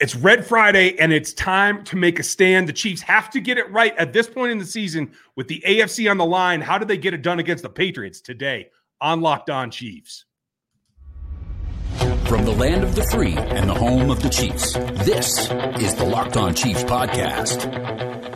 It's Red Friday, and it's time to make a stand. The Chiefs have to get it right at this point in the season with the AFC on the line. How do they get it done against the Patriots today on Locked On Chiefs? From the land of the free and the home of the Chiefs, this is the Locked On Chiefs podcast.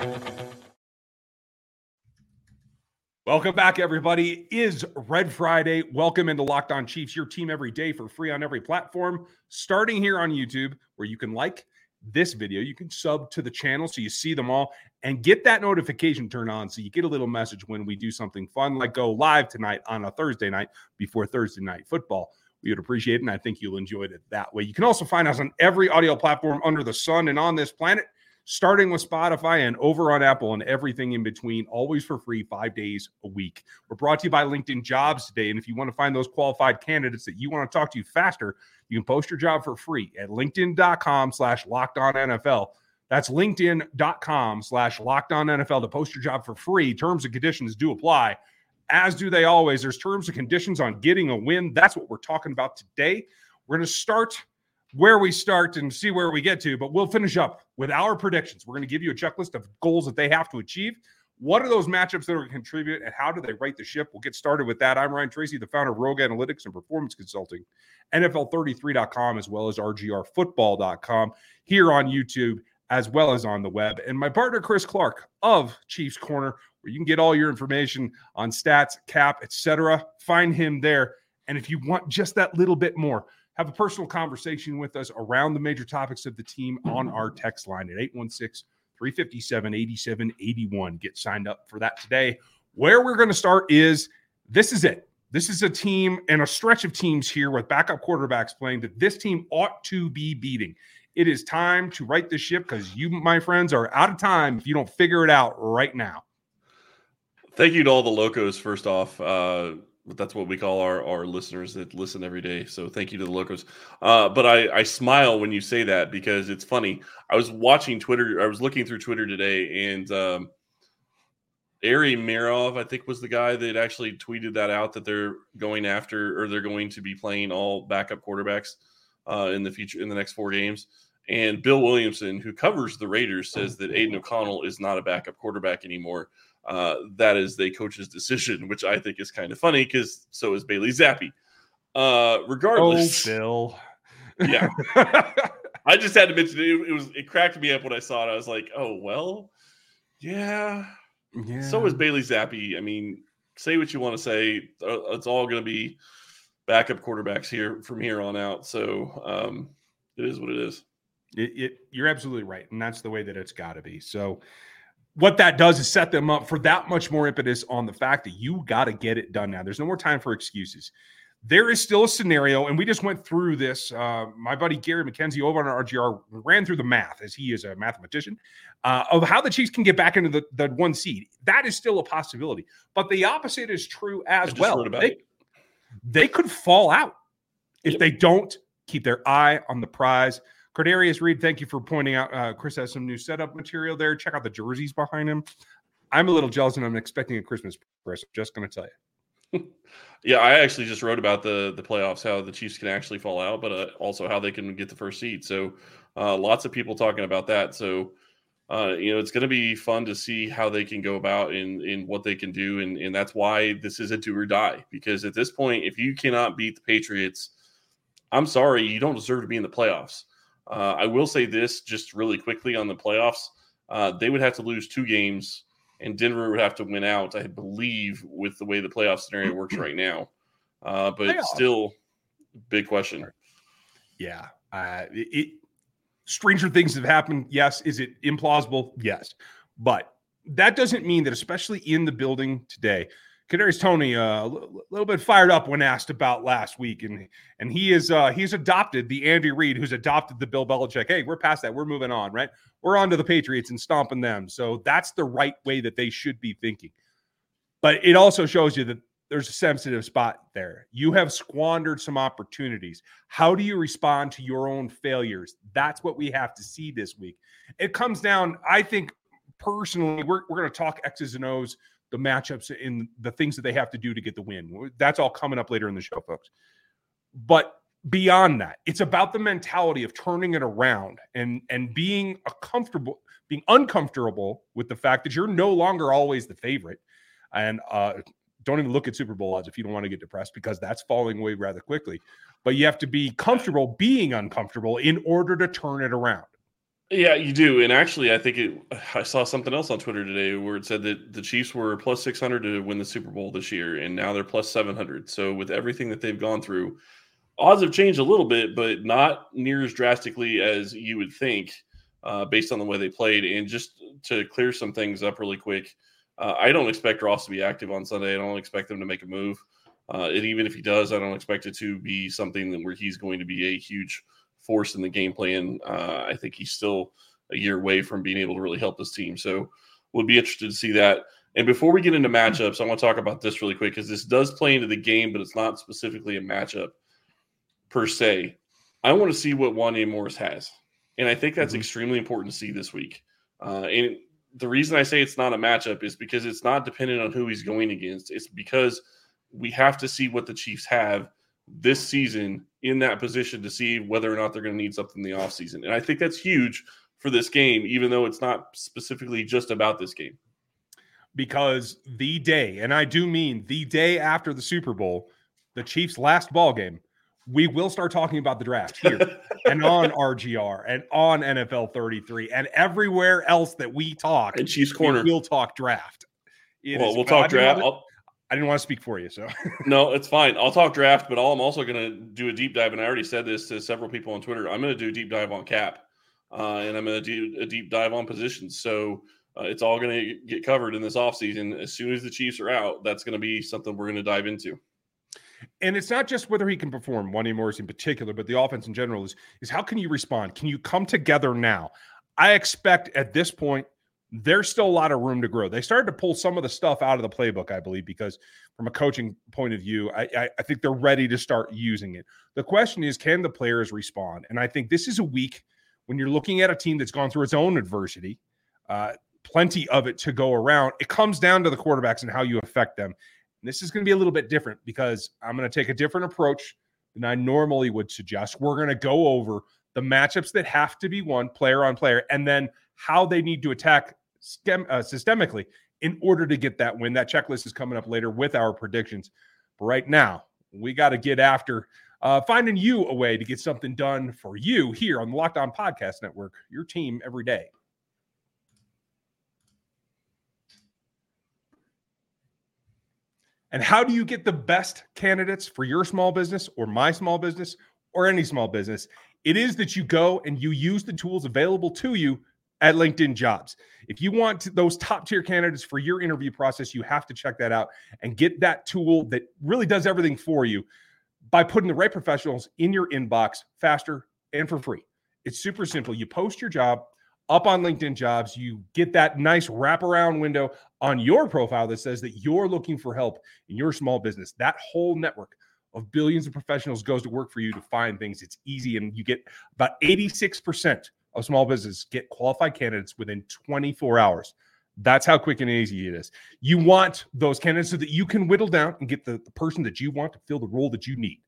Welcome back, everybody. It is Red Friday. Welcome into Locked On Chiefs, your team every day for free on every platform, starting here on YouTube, where you can like this video. You can sub to the channel so you see them all and get that notification turned on so you get a little message when we do something fun, like go live tonight on a Thursday night before Thursday night football. We would appreciate it, and I think you'll enjoy it that way. You can also find us on every audio platform under the sun and on this planet starting with Spotify and over on Apple and everything in between, always for free, five days a week. We're brought to you by LinkedIn Jobs today. And if you want to find those qualified candidates that you want to talk to faster, you can post your job for free at linkedin.com slash locked on NFL. That's linkedin.com slash locked on NFL to post your job for free. Terms and conditions do apply, as do they always. There's terms and conditions on getting a win. That's what we're talking about today. We're going to start where we start and see where we get to, but we'll finish up with our predictions. We're going to give you a checklist of goals that they have to achieve. What are those matchups that are going to contribute and how do they right the ship? We'll get started with that. I'm Ryan Tracy, the founder of Rogue Analytics and Performance Consulting, NFL33.com, as well as RGRFootball.com here on YouTube, as well as on the web. And my partner, Chris Clark of Chiefs Corner, where you can get all your information on stats, cap, etc. Find him there. And if you want just that little bit more, have a personal conversation with us around the major topics of the team on our text line at 816 357 8781. Get signed up for that today. Where we're going to start is this is it. This is a team and a stretch of teams here with backup quarterbacks playing that this team ought to be beating. It is time to right the ship because you, my friends, are out of time if you don't figure it out right now. Thank you to all the locos, first off. Uh, that's what we call our, our listeners that listen every day. So thank you to the locals. Uh, but I, I smile when you say that because it's funny. I was watching Twitter. I was looking through Twitter today, and um, Ari Meirov, I think, was the guy that actually tweeted that out that they're going after or they're going to be playing all backup quarterbacks uh, in the future in the next four games. And Bill Williamson, who covers the Raiders, says that Aidan O'Connell is not a backup quarterback anymore uh, that is the coach's decision, which I think is kind of funny because so is Bailey Zappe. Uh, regardless, oh, Bill, yeah, I just had to mention it. it. was it cracked me up when I saw it. I was like, oh well, yeah, yeah. So is Bailey Zappe. I mean, say what you want to say. Uh, it's all going to be backup quarterbacks here from here on out. So um, it is what it is. It, it, you're absolutely right, and that's the way that it's got to be. So what that does is set them up for that much more impetus on the fact that you got to get it done now. There's no more time for excuses. There is still a scenario, and we just went through this. Uh, my buddy Gary McKenzie over on RGR ran through the math, as he is a mathematician, uh, of how the Chiefs can get back into the, the one seed. That is still a possibility. But the opposite is true as well. They, they, could fall out if yep. they don't keep their eye on the prize. Cordarius Reed, thank you for pointing out. Uh, Chris has some new setup material there. Check out the jerseys behind him. I'm a little jealous, and I'm expecting a Christmas present. Just going to tell you. yeah, I actually just wrote about the the playoffs, how the Chiefs can actually fall out, but uh, also how they can get the first seed. So, uh, lots of people talking about that. So, uh, you know, it's going to be fun to see how they can go about in in what they can do, and and that's why this is a do or die. Because at this point, if you cannot beat the Patriots, I'm sorry, you don't deserve to be in the playoffs. Uh, I will say this just really quickly on the playoffs. Uh, they would have to lose two games, and Denver would have to win out, I believe, with the way the playoff scenario works right now. Uh, but Playoff. still, big question. Yeah. Uh, it, stranger things have happened. Yes. Is it implausible? Yes. But that doesn't mean that, especially in the building today, Kadarius Toney uh, a little bit fired up when asked about last week, and and he is uh, he's adopted the Andy Reid, who's adopted the Bill Belichick. Hey, we're past that. We're moving on, right? We're on to the Patriots and stomping them. So that's the right way that they should be thinking. But it also shows you that there's a sensitive spot there. You have squandered some opportunities. How do you respond to your own failures? That's what we have to see this week. It comes down, I think, personally, we're, we're going to talk X's and O's the matchups in the things that they have to do to get the win. That's all coming up later in the show, folks. But beyond that, it's about the mentality of turning it around and and being a comfortable, being uncomfortable with the fact that you're no longer always the favorite. And uh, don't even look at Super Bowl odds if you don't want to get depressed because that's falling away rather quickly. But you have to be comfortable being uncomfortable in order to turn it around. Yeah, you do. And actually, I think it. I saw something else on Twitter today where it said that the Chiefs were plus six hundred to win the Super Bowl this year, and now they're plus seven hundred. So with everything that they've gone through, odds have changed a little bit, but not near as drastically as you would think, uh, based on the way they played. And just to clear some things up really quick, uh, I don't expect Ross to be active on Sunday. I don't expect them to make a move. Uh, and even if he does, I don't expect it to be something where he's going to be a huge force in the game plan. Uh, I think he's still a year away from being able to really help this team. So we'll be interested to see that. And before we get into matchups, I want to talk about this really quick because this does play into the game, but it's not specifically a matchup per se. I want to see what Wanya Morris has. And I think that's mm-hmm. extremely important to see this week. Uh, and the reason I say it's not a matchup is because it's not dependent on who he's going against. It's because we have to see what the Chiefs have this season in that position to see whether or not they're going to need something in the offseason. And I think that's huge for this game, even though it's not specifically just about this game. Because the day, and I do mean the day after the Super Bowl, the Chiefs' last ball game, we will start talking about the draft here and on RGR and on NFL 33 and everywhere else that we talk. And Chiefs Corner. We will talk draft. It well, is, we'll talk draft. I didn't want to speak for you, so no, it's fine. I'll talk draft, but I'm also going to do a deep dive, and I already said this to several people on Twitter. I'm going to do a deep dive on cap, uh, and I'm going to do a deep dive on positions. So uh, it's all going to get covered in this offseason. As soon as the Chiefs are out, that's going to be something we're going to dive into. And it's not just whether he can perform, Wanya Morris in particular, but the offense in general is is how can you respond? Can you come together now? I expect at this point there's still a lot of room to grow. They started to pull some of the stuff out of the playbook, I believe, because from a coaching point of view, I, I, I, think they're ready to start using it. The question is, can the players respond? And I think this is a week when you're looking at a team that's gone through its own adversity, uh, plenty of it to go around. It comes down to the quarterbacks and how you affect them. And this is going to be a little bit different because I'm going to take a different approach than I normally would suggest. We're going to go over the matchups that have to be won player on player and then how they need to attack stem, uh, systemically in order to get that win. That checklist is coming up later with our predictions. But right now, we got to get after uh, finding you a way to get something done for you here on the Locked On Podcast Network, your team every day. And how do you get the best candidates for your small business or my small business or any small business? It is that you go and you use the tools available to you at LinkedIn Jobs. If you want those top tier candidates for your interview process, you have to check that out and get that tool that really does everything for you by putting the right professionals in your inbox faster and for free. It's super simple. You post your job up on LinkedIn Jobs, you get that nice wraparound window on your profile that says that you're looking for help in your small business. That whole network of billions of professionals goes to work for you to find things. It's easy, and you get about 86% of small business get qualified candidates within 24 hours. That's how quick and easy it is. You want those candidates so that you can whittle down and get the, the person that you want to fill the role that you need.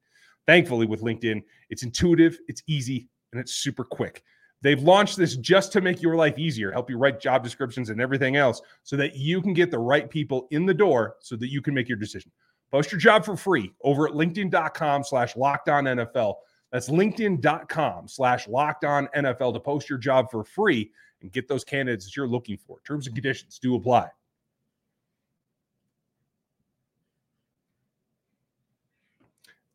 Thankfully, with LinkedIn, it's intuitive, it's easy, and it's super quick. They've launched this just to make your life easier, help you write job descriptions and everything else so that you can get the right people in the door so that you can make your decision. Post your job for free over at linkedin.com slash locked on NFL. That's linkedin.com slash locked on NFL to post your job for free and get those candidates that you're looking for. Terms and conditions do apply.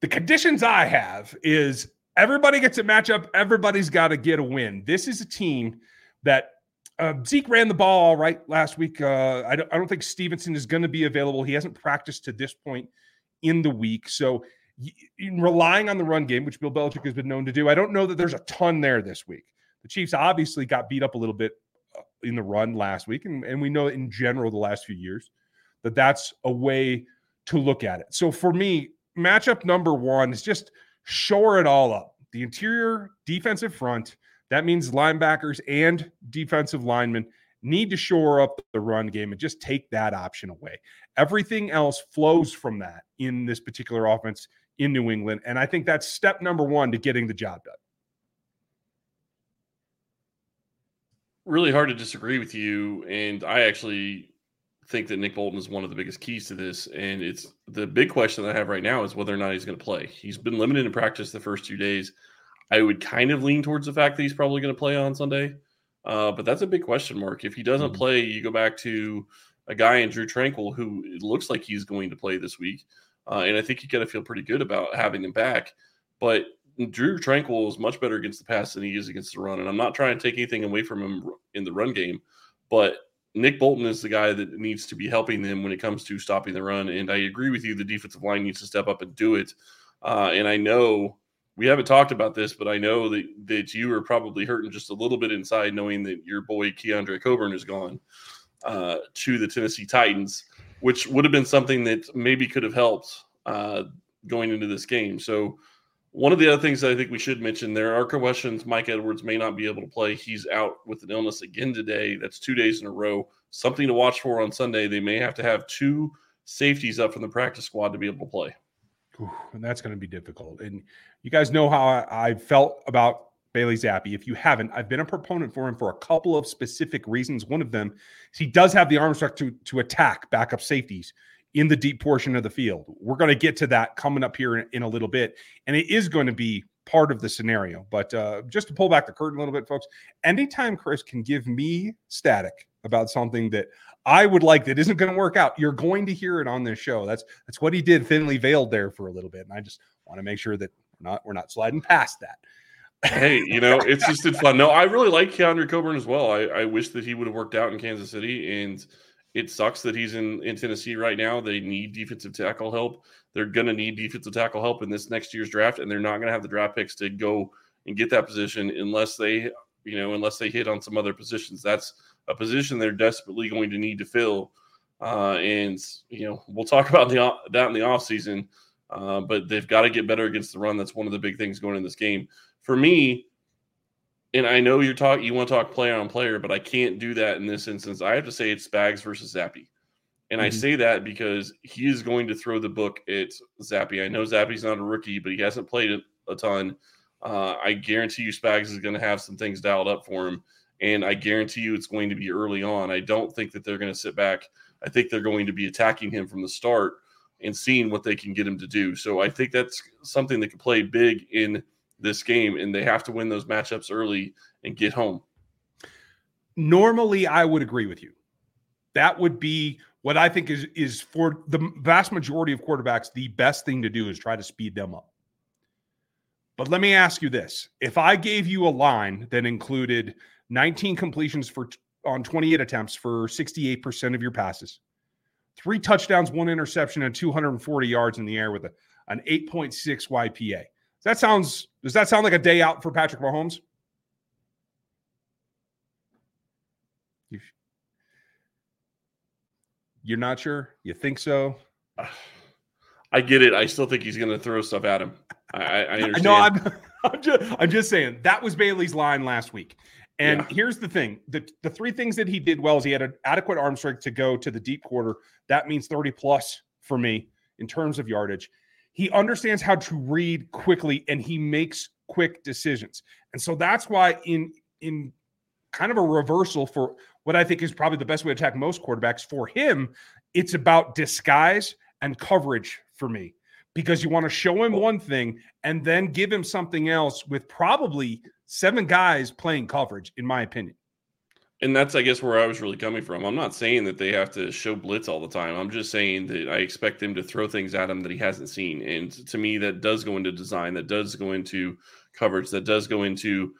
The conditions I have is everybody gets a matchup, everybody's got to get a win. This is a team that uh, Zeke ran the ball all right last week. Uh, I, don't, I don't think Stevenson is going to be available. He hasn't practiced to this point in the week. So relying on the run game, which Bill Belichick has been known to do, I don't know that there's a ton there this week. The Chiefs obviously got beat up a little bit uh, in the run last week, and, and we know in general the last few years that that's a way to look at it. So for me, matchup number one is just shore it all up. The interior defensive front, that means linebackers and defensive linemen need to shore up the run game and just take that option away. Everything else flows from that in this particular offense in New England. And I think that's step number one to getting the job done. Really hard to disagree with you. And I actually think that Nick Bolton is one of the biggest keys to this. And it's the big question that I have right now is whether or not he's going to play. He's been limited in practice the first two days. I would kind of lean towards the fact that he's probably going to play on Sunday. Uh, but that's a big question mark. If he doesn't mm-hmm. play, you go back to a guy in Drue Tranquill who it looks like he's going to play this week. Uh, and I think you got to feel pretty good about having him back. But Drue Tranquill is much better against the pass than he is against the run. And I'm not trying to take anything away from him in the run game, but Nick Bolton is the guy that needs to be helping them when it comes to stopping the run. And I agree with you, the defensive line needs to step up and do it. Uh, and I know we haven't talked about this, but I know that, that you are probably hurting just a little bit inside knowing that your boy Keondre Coburn is gone uh, to the Tennessee Titans, which would have been something that maybe could have helped uh, going into this game. So, one of the other things I think we should mention there are questions Mike Edwards may not be able to play. He's out with an illness again today. That's two days in a row. Something to watch for on Sunday. They may have to have two safeties up from the practice squad to be able to play. And that's going to be difficult. And you guys know how I, I felt about Bailey Zappe. If you haven't, I've been a proponent for him for a couple of specific reasons. One of them is he does have the arm strength to, to attack backup safeties in the deep portion of the field. We're going to get to that coming up here in, in, a little bit. And it is going to be part of the scenario. But uh, just to pull back the curtain a little bit, folks, anytime Chris can give me static about something that I would like that isn't going to work out, you're going to hear it on this show. That's that's what he did thinly veiled there for a little bit. And I just want to make sure that we're not we're not sliding past that hey, you know, it's just fun. No, I really like Keondre Coburn as well. I, I wish that he would have worked out in Kansas City, and it sucks that he's in in Tennessee right now. They need defensive tackle help. They're gonna need defensive tackle help in this next year's draft, and they're not gonna have the draft picks to go and get that position unless they, you know, unless they hit on some other positions. That's a position they're desperately going to need to fill. Uh, and you know, we'll talk about the that in the offseason. Uh, but they've got to get better against the run. That's one of the big things going in this game for me, and I know you're talking, you want to talk player on player, but I can't do that in this instance. I have to say it's Spags versus Zappe. And mm-hmm. I say that because he is going to throw the book at Zappe. I know Zappe's not a rookie, but he hasn't played it a ton. Uh, I guarantee you Spags is going to have some things dialed up for him. And I guarantee you it's going to be early on. I don't think that they're going to sit back. I think they're going to be attacking him from the start and seeing what they can get him to do. So I think that's something that could play big in – this game, and they have to win those matchups early and get home. Normally, I would agree with you. That would be what I think is is for the vast majority of quarterbacks the best thing to do is try to speed them up. But let me ask you this: If I gave you a line that included 19 completions for on 28 attempts for 68% of your passes, three touchdowns, one interception, and 240 yards in the air with a, an 8.6 YPA, that sounds does that sound like a day out for Patrick Mahomes? You're not sure? You think so? I get it. I still think he's going to throw stuff at him. I, I understand. No, I'm, I'm, just, I'm just saying that was Bailey's line last week. And yeah. here's the thing: the the three things that he did well is he had an adequate arm strength to go to the deep quarter. That means 30 plus for me in terms of yardage he understands how to read quickly and he makes quick decisions. And so that's why in in kind of a reversal for what I think is probably the best way to attack most quarterbacks for him, it's about disguise and coverage for me because you want to show him one thing and then give him something else with probably seven guys playing coverage in my opinion and that's I guess where I was really coming from. I'm not saying that they have to show blitz all the time. I'm just saying that I expect them to throw things at him that he hasn't seen. And to me, that does go into design, that does go into coverage, that does go into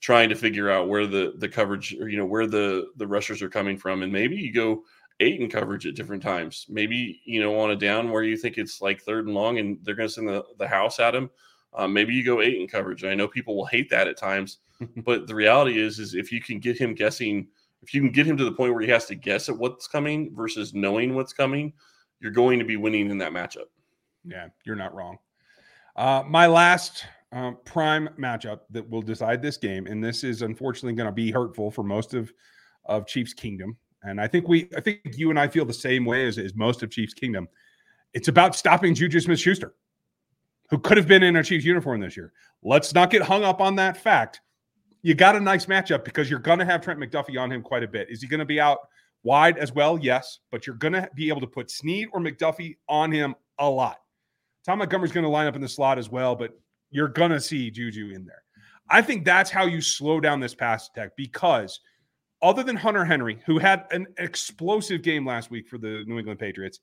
trying to figure out where the the coverage or you know where the the rushers are coming from. And maybe you go eight in coverage at different times. Maybe you know on a down where you think it's like third and long and they're going to send the, the house at him. Um, maybe you go eight in coverage. And I know people will hate that at times but the reality is, is if you can get him guessing, if you can get him to the point where he has to guess at what's coming versus knowing what's coming, you're going to be winning in that matchup. Yeah, you're not wrong. Uh, my last uh, prime matchup that will decide this game, and this is unfortunately going to be hurtful for most of of Chiefs Kingdom, and I think we, I think you and I feel the same way as, as most of Chiefs Kingdom. It's about stopping Juju Smith Schuster. who could have been in a Chiefs uniform this year. Let's not get hung up on that fact. You got a nice matchup because you're going to have Trent McDuffie on him quite a bit. Is he going to be out wide as well? Yes, but you're going to be able to put Sneed or McDuffie on him a lot. Tom Montgomery's going to line up in the slot as well, but you're going to see Juju in there. I think that's how you slow down this pass attack because other than Hunter Henry, who had an explosive game last week for the New England Patriots,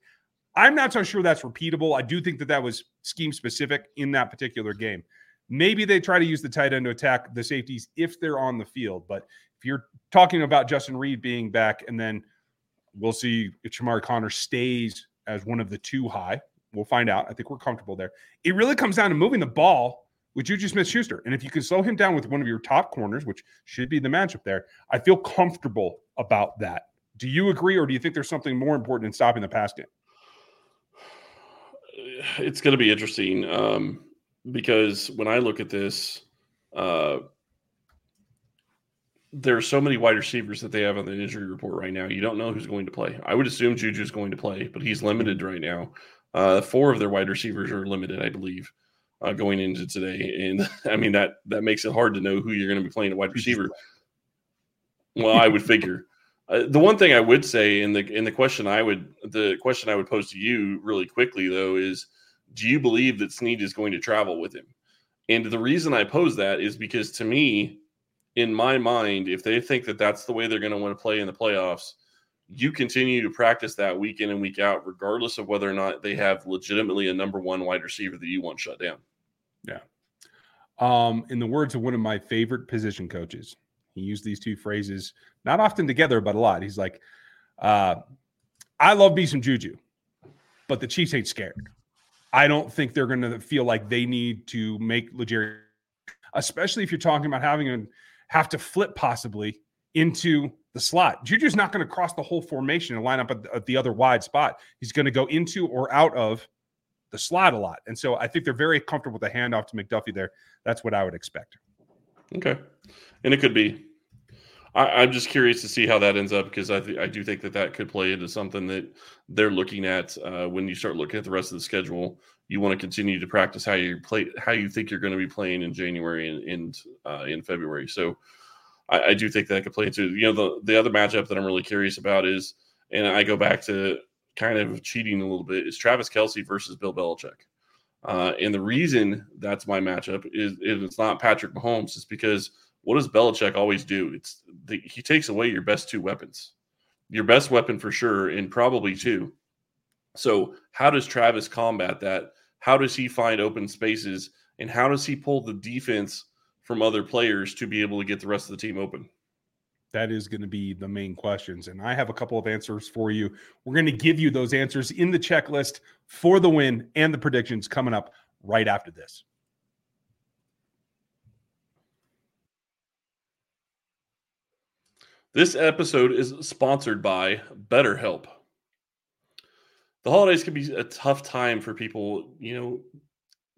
I'm not so sure that's repeatable. I do think that that was scheme specific in that particular game. Maybe they try to use the tight end to attack the safeties if they're on the field. But if you're talking about Justin Reid being back, and then we'll see if Chamarri Conner stays as one of the two high, we'll find out. I think we're comfortable there. It really comes down to moving the ball with Juju Smith Schuster. And if you can slow him down with one of your top corners, which should be the matchup there, I feel comfortable about that. Do you agree, or do you think there's something more important in stopping the pass game? It's going to be interesting um, because when I look at this, uh, there are so many wide receivers that they have on the injury report right now. You don't know who's going to play. I would assume Juju's going to play, but he's limited right now. Uh, four of their wide receivers are limited, I believe uh, going into today, and I mean that that makes it hard to know who you're going to be playing a wide receiver. Well, I would figure. Uh, the one thing I would say in the in the question I would the question I would pose to you really quickly though is, do you believe that Sneed is going to travel with him? And the reason I pose that is because to me, in my mind, if they think that that's the way they're going to want to play in the playoffs, you continue to practice that week in and week out, regardless of whether or not they have legitimately a number one wide receiver that you want shut down. Yeah. Um, in the words of one of my favorite position coaches, he used these two phrases not often together, but a lot. He's like, uh, I love me some Juju, but the Chiefs ain't scared. I don't think they're going to feel like they need to make Legere, especially if you're talking about having to have to flip possibly into the slot. Juju's not going to cross the whole formation and line up at, at the other wide spot. He's going to go into or out of the slot a lot. And so I think they're very comfortable with the handoff to McDuffie there. That's what I would expect. Okay. And it could be. I, am just curious to see how that ends up because I, th- I do think that that could play into something that they're looking at uh, when you start looking at the rest of the schedule. You want to continue to practice how you play, how you think you're going to be playing in January and, and uh, in February. So I, I do think that could play into you know the the other matchup that I'm really curious about is, and I go back to kind of cheating a little bit is Travis Kelce versus Bill Belichick. Uh, and the reason that's my matchup is, is it's not Patrick Mahomes, is because what does Belichick always do? It's the, he takes away your best two weapons, your best weapon for sure, and probably two. So how does Travis combat that? How does he find open spaces, and how does he pull the defense from other players to be able to get the rest of the team open? that is going to be the main questions. And I have a couple of answers for you. We're going to give you those answers in the checklist for the win and the predictions coming up right after this. This episode is sponsored by BetterHelp. The holidays can be a tough time for people, you know,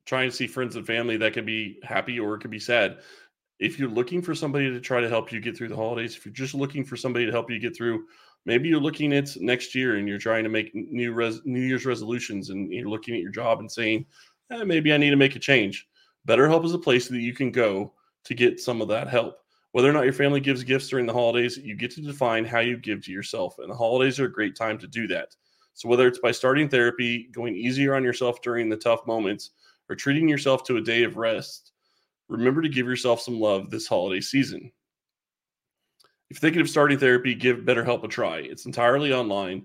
trying to see friends and family that can be happy or it can be sad if you're looking for somebody to try to help you get through the holidays, if you're just looking for somebody to help you get through, maybe you're looking at next year and you're trying to make new res- New Year's resolutions and you're looking at your job and saying, eh, maybe I need to make a change. BetterHelp is a place that you can go to get some of that help. Whether or not your family gives gifts during the holidays, you get to define how you give to yourself. And the holidays are a great time to do that. So, whether it's by starting therapy, going easier on yourself during the tough moments, or treating yourself to a day of rest, remember to give yourself some love this holiday season. If you're thinking of starting therapy, give BetterHelp a try. It's entirely online,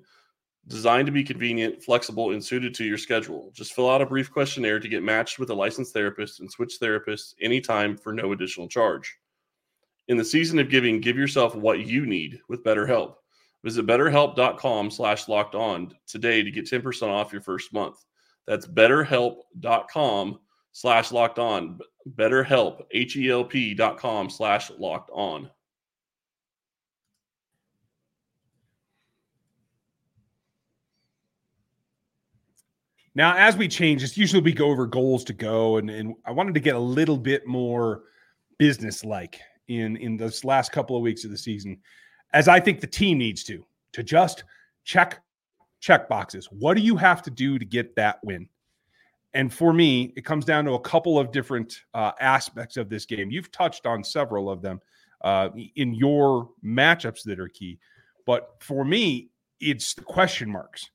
designed to be convenient, flexible, and suited to your schedule. Just fill out a brief questionnaire to get matched with a licensed therapist and switch therapists anytime for no additional charge. In the season of giving, give yourself what you need with BetterHelp. Visit betterhelp.com slash locked on today to get 10% off your first month. That's betterhelp.com slash locked on. BetterHelp, H-E-L-P dot com slash locked on. Now, as we change, it's usually we go over goals to go, and, and I wanted to get a little bit more business-like in in this last couple of weeks of the season, as I think the team needs to to just check check boxes. What do you have to do to get that win? And for me, it comes down to a couple of different uh, aspects of this game. You've touched on several of them uh, in your matchups that are key. But for me, it's the question marks.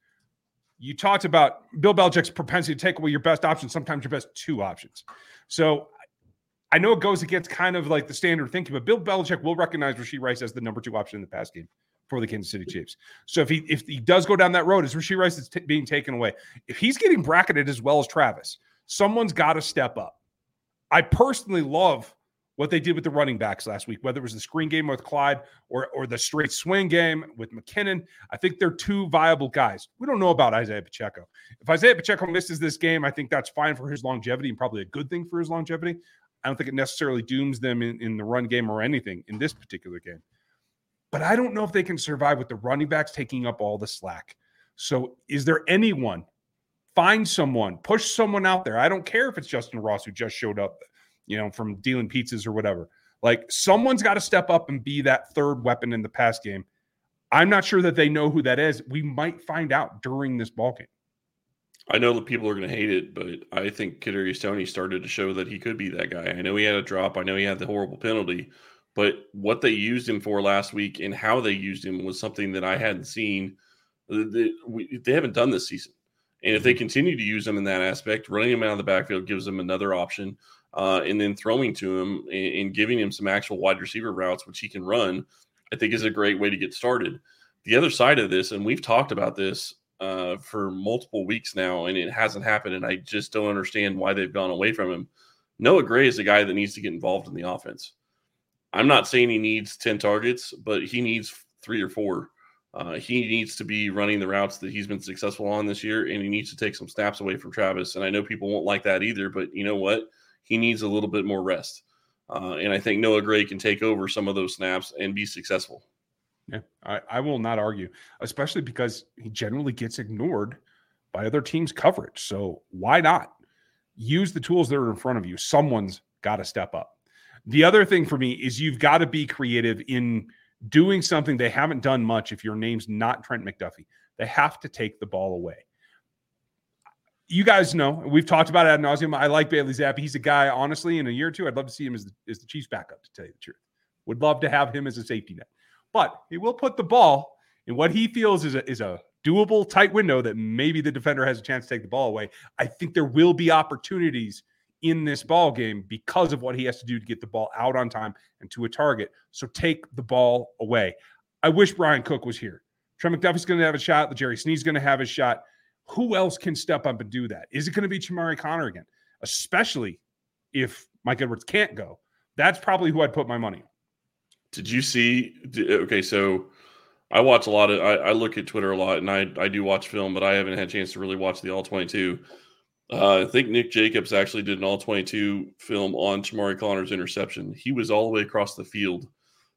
You talked about Bill Belichick's propensity to take away your best option, sometimes your best two options. So I know it goes against kind of like the standard thinking, but Bill Belichick will recognize Rashee Rice as the number two option in the pass game for the Kansas City Chiefs. So if he if he does go down that road, is Rashee Rice is t- being taken away. If he's getting bracketed as well as Travis, someone's got to step up. I personally love what they did with the running backs last week, whether it was the screen game with Clyde or or the straight swing game with McKinnon. I think they're two viable guys. We don't know about Isaiah Pacheco. If Isaiah Pacheco misses this game, I think that's fine for his longevity and probably a good thing for his longevity. I don't think it necessarily dooms them in, in the run game or anything in this particular game. But I don't know if they can survive with the running backs taking up all the slack. So is there anyone? Find someone, push someone out there. I don't care if it's Justin Ross who just showed up, you know, from dealing pizzas or whatever. Like someone's got to step up and be that third weapon in the pass game. I'm not sure that they know who that is. We might find out during this ball game. I know that people are going to hate it, but I think Kadarius Toney started to show that he could be that guy. I know he had a drop. I know he had the horrible penalty, but what they used him for last week and how they used him was something that I hadn't seen. They, they haven't done this season. And if they mm-hmm. continue to use him in that aspect, running him out of the backfield gives them another option. Uh, and then throwing to him and, and, giving him some actual wide receiver routes, which he can run, I think is a great way to get started. The other side of this, and we've talked about this uh, for multiple weeks now, and it hasn't happened. And I just don't understand why they've gone away from him. Noah Gray is a guy that needs to get involved in the offense. I'm not saying he needs 10 targets, but he needs three or four. Uh, he needs to be running the routes that he's been successful on this year, and he needs to take some snaps away from Travis. And I know people won't like that either, but you know what? He needs a little bit more rest. Uh, and I think Noah Gray can take over some of those snaps and be successful. Yeah, I, I will not argue, especially because he generally gets ignored by other teams' coverage. So why not use the tools that are in front of you? Someone's got to step up. The other thing for me is you've got to be creative in doing something they haven't done much if your name's not Trent McDuffie. They have to take the ball away. You guys know, we've talked about it ad nauseum. I like Bailey Zappe. He's a guy, honestly, in a year or two, I'd love to see him as the, as the Chiefs backup, to tell you the truth. Would love to have him as a safety net. But he will put the ball in what he feels is a, is a doable tight window that maybe the defender has a chance to take the ball away. I think there will be opportunities – in this ball game because of what he has to do to get the ball out on time and to a target. So take the ball away. I wish Bryan Cook was here. Trent McDuffie's going to have a shot. Jerry Sneed's going to have a shot. Who else can step up and do that? Is it going to be Chamarri Conner again? Especially if Mike Edwards can't go. That's probably who I'd put my money on. Did you see? Okay, so I watch a lot of. I, I, look at Twitter a lot, and I I do watch film, but I haven't had a chance to really watch the all twenty two. Uh, I think Nick Jacobs actually did an all 22 film on Chamarri Conner's interception. He was all the way across the field,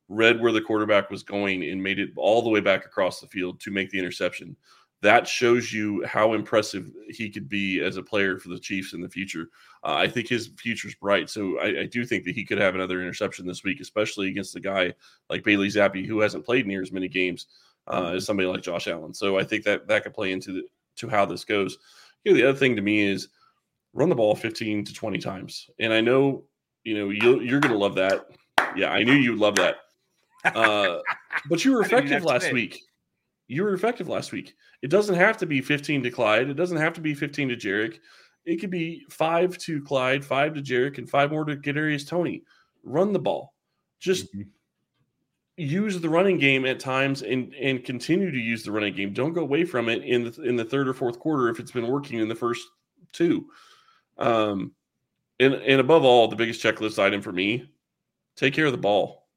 read where the quarterback was going, and made it all the way back across the field to make the interception. That shows you how impressive he could be as a player for the Chiefs in the future. Uh, I think his future's bright. So I, I, do think that he could have another interception this week, especially against a guy like Bailey Zappe, who hasn't played near as many games uh, as somebody like Josh Allen. So I think that that could play into the, to how this goes. You know, the other thing to me is run the ball 15 to 20 times. And I know, you know, you, you're going to love that. Yeah, I knew you'd love that. Uh, but you were effective last week. You were effective last week. It doesn't have to be 15 to Clyde. It doesn't have to be 15 to Jerick. It could be five to Clyde, five to Jerick, and five more to Kadarius Toney. Run the ball. Just mm-hmm. use the running game at times and and continue to use the running game. Don't go away from it in the in the third or fourth quarter if it's been working in the first two. Um, and and above all, the biggest checklist item for me: take care of the ball.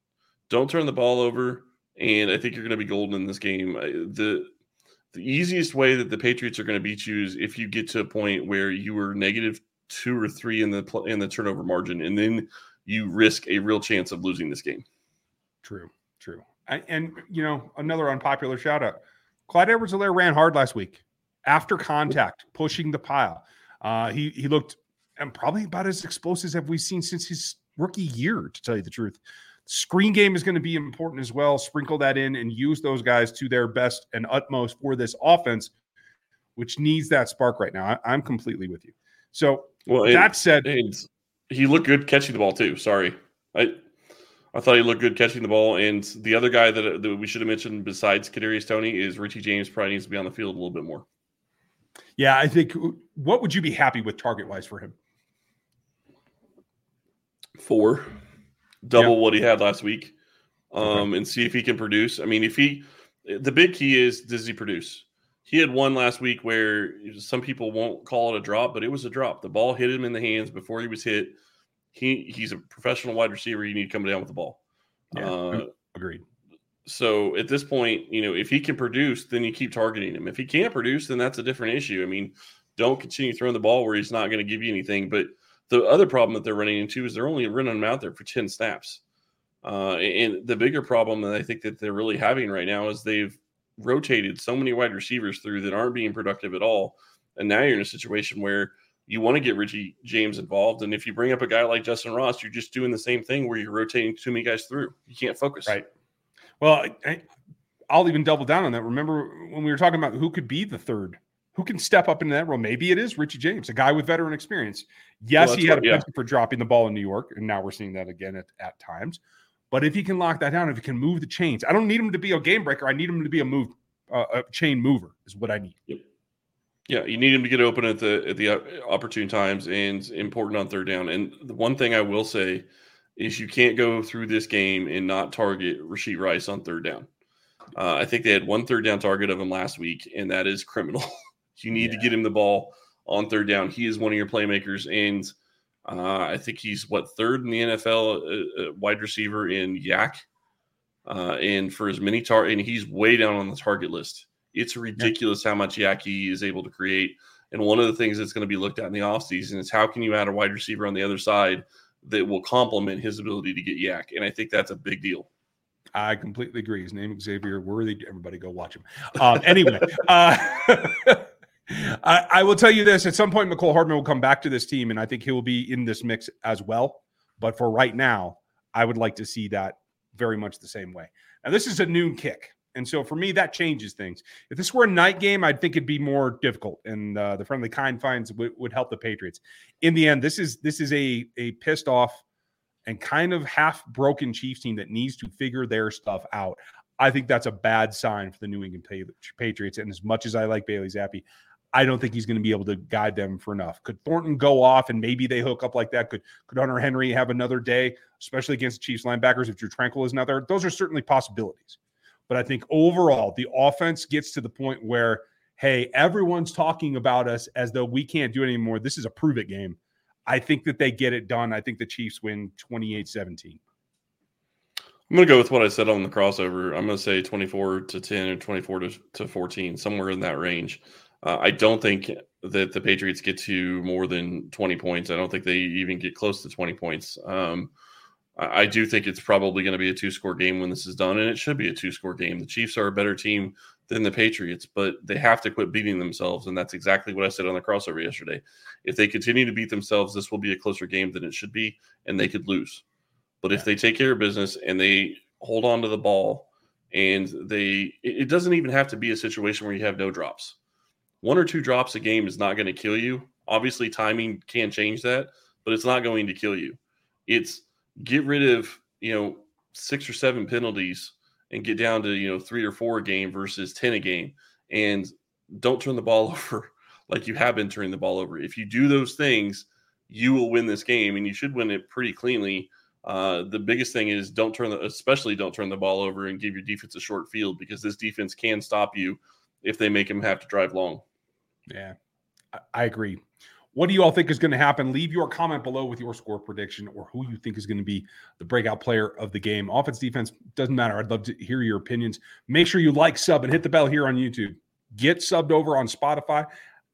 Don't turn the ball over. And I think you're going to be golden in this game. The the easiest way that the Patriots are going to beat you is if you get to a point where you were negative two or three in the in the turnover margin, and then you risk a real chance of losing this game. True, true. I, and you know, another unpopular shout out: Clyde Edwards-Helaire ran hard last week after contact, pushing the pile. Uh, he he looked and probably about as explosive as we've seen since his rookie year, to tell you the truth. Screen game is going to be important as well. Sprinkle that in and use those guys to their best and utmost for this offense, which needs that spark right now. I, am completely with you. So Well, and- that said, and he looked good catching the ball too. Sorry, I I thought he looked good catching the ball. And the other guy that, that we should have mentioned besides Kadarius Toney is Richie James. Probably needs to be on the field a little bit more. yeah, I think what would you be happy with target wise for him? Four, double what he had last week, um, and see if he can produce. I mean, if he, the big key is does he produce? He had one last week where some people won't call it a drop, but it was a drop. The ball hit him in the hands before he was hit. He he's a professional wide receiver. You need to come down with the ball. Yeah. Uh, Agreed. so at this point, you know, if he can produce, then you keep targeting him. If he can't produce, then that's a different issue. I mean, don't continue throwing the ball where he's not going to give you anything. But the other problem that they're running into is they're only running him out there for 10 snaps. Uh, and the bigger problem that I think that they're really having right now is they've rotated so many wide receivers through that aren't being productive at all. And now you're in a situation where you want to get Richie James involved. And if you bring up a guy like Justin Ross, you're just doing the same thing where you're rotating too many guys through. You can't focus. Right. Well, I, I'll even double down on that. Remember when we were talking about who could be the third? Who can step up into that role? Maybe it is Richie James, a guy with veteran experience. Yes, Well, he had a what- yeah. penalty for dropping the ball in New York, and now we're seeing that again at, at times. But if he can lock that down, if he can move the chains, I don't need him to be a game breaker. I need him to be a move, uh, a chain mover, is what I need. Yeah, you need him to get open at the at the uh, opportune times and important on third down. And the one thing I will say is you can't go through this game and not target Rashee Rice on third down. Uh, I think they had one third down target of him last week, and that is criminal. you need to get him the ball on third down. He is one of your playmakers, and uh, I think he's what third in the NFL uh, uh, wide receiver in YAC. Uh, and for as many tar, and he's way down on the target list. It's ridiculous how much YAC he is able to create. And one of the things that's going to be looked at in the offseason is how can you add a wide receiver on the other side that will complement his ability to get YAC. And I think that's a big deal. I completely agree. His name is Xavier Worthy. Everybody go watch him. Um, anyway, uh, I, I will tell you this: at some point, Mecole Hardman will come back to this team, and I think he will be in this mix as well. But for right now, I would like to see that very much the same way. Now, this is a noon kick, and so for me, that changes things. If this were a night game, I'd think it'd be more difficult, and uh, the friendly kind finds would, would help the Patriots. In the end, this is this is a a pissed off and kind of half broken Chiefs team that needs to figure their stuff out. I think that's a bad sign for the New England Patriots. And as much as I like Bailey Zappe, I don't think he's going to be able to guide them for enough. Could Thornton go off and maybe they hook up like that? Could could Hunter Henry have another day, especially against the Chiefs linebackers if Drue Tranquill isn't there? Those are certainly possibilities. But I think overall, the offense gets to the point where, hey, everyone's talking about us as though we can't do it anymore. This is a prove it game. I think that they get it done. I think the Chiefs win 28 17. I'm going to go with what I said on the crossover. I'm going to say 24 to 10 or 24 to, to 14, somewhere in that range. Uh, I don't think that the Patriots get to more than 20 points. I don't think they even get close to 20 points. Um, I, I do think it's probably going to be a two score game when this is done, and it should be a two score game. The Chiefs are a better team than the Patriots, but they have to quit beating themselves. And that's exactly what I said on the crossover yesterday. If they continue to beat themselves, this will be a closer game than it should be, and they could lose. But if they take care of business and they hold on to the ball and they, it it doesn't even have to be a situation where you have no drops. One or two drops a game is not going to kill you. Obviously, timing can change that, but it's not going to kill you. It's get rid of, you know, six or seven penalties and get down to, you know, three or four a game versus 10 a game. And don't turn the ball over like you have been turning the ball over. If you do those things, you will win this game and you should win it pretty cleanly. Uh, the biggest thing is don't turn the, especially don't turn the ball over and give your defense a short field because this defense can stop you if they make them have to drive long. Yeah, I, agree. What do you all think is going to happen? Leave your comment below with your score prediction or who you think is going to be the breakout player of the game. Offense, defense, doesn't matter. I'd love to hear your opinions. Make sure you like, sub, and hit the bell here on YouTube. Get subbed over on Spotify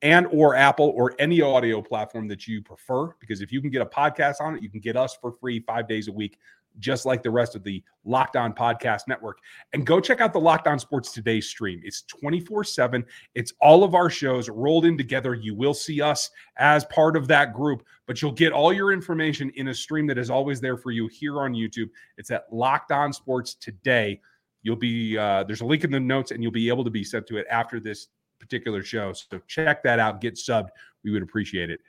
and or Apple or any audio platform that you prefer. Because if you can get a podcast on it, you can get us for free five days a week, just like the rest of the Locked On Podcast Network. And go check out the Locked On Sports Today stream. It's 24 7. It's all of our shows rolled in together. You will see us as part of that group, but you'll get all your information in a stream that is always there for you here on YouTube. It's at Locked On Sports Today. You'll be uh, there's a link in the notes, and you'll be able to be sent to it after this particular show. So check that out. Get subbed. We would appreciate it.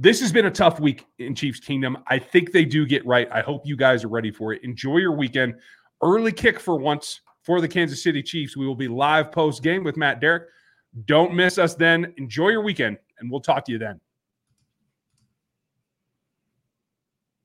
This has been a tough week in Chiefs Kingdom. I think they do get right. I hope you guys are ready for it. Enjoy your weekend. Early kick for once for the Kansas City Chiefs. We will be live post game with Matt Derrick. Don't miss us then. Enjoy your weekend, and we'll talk to you then.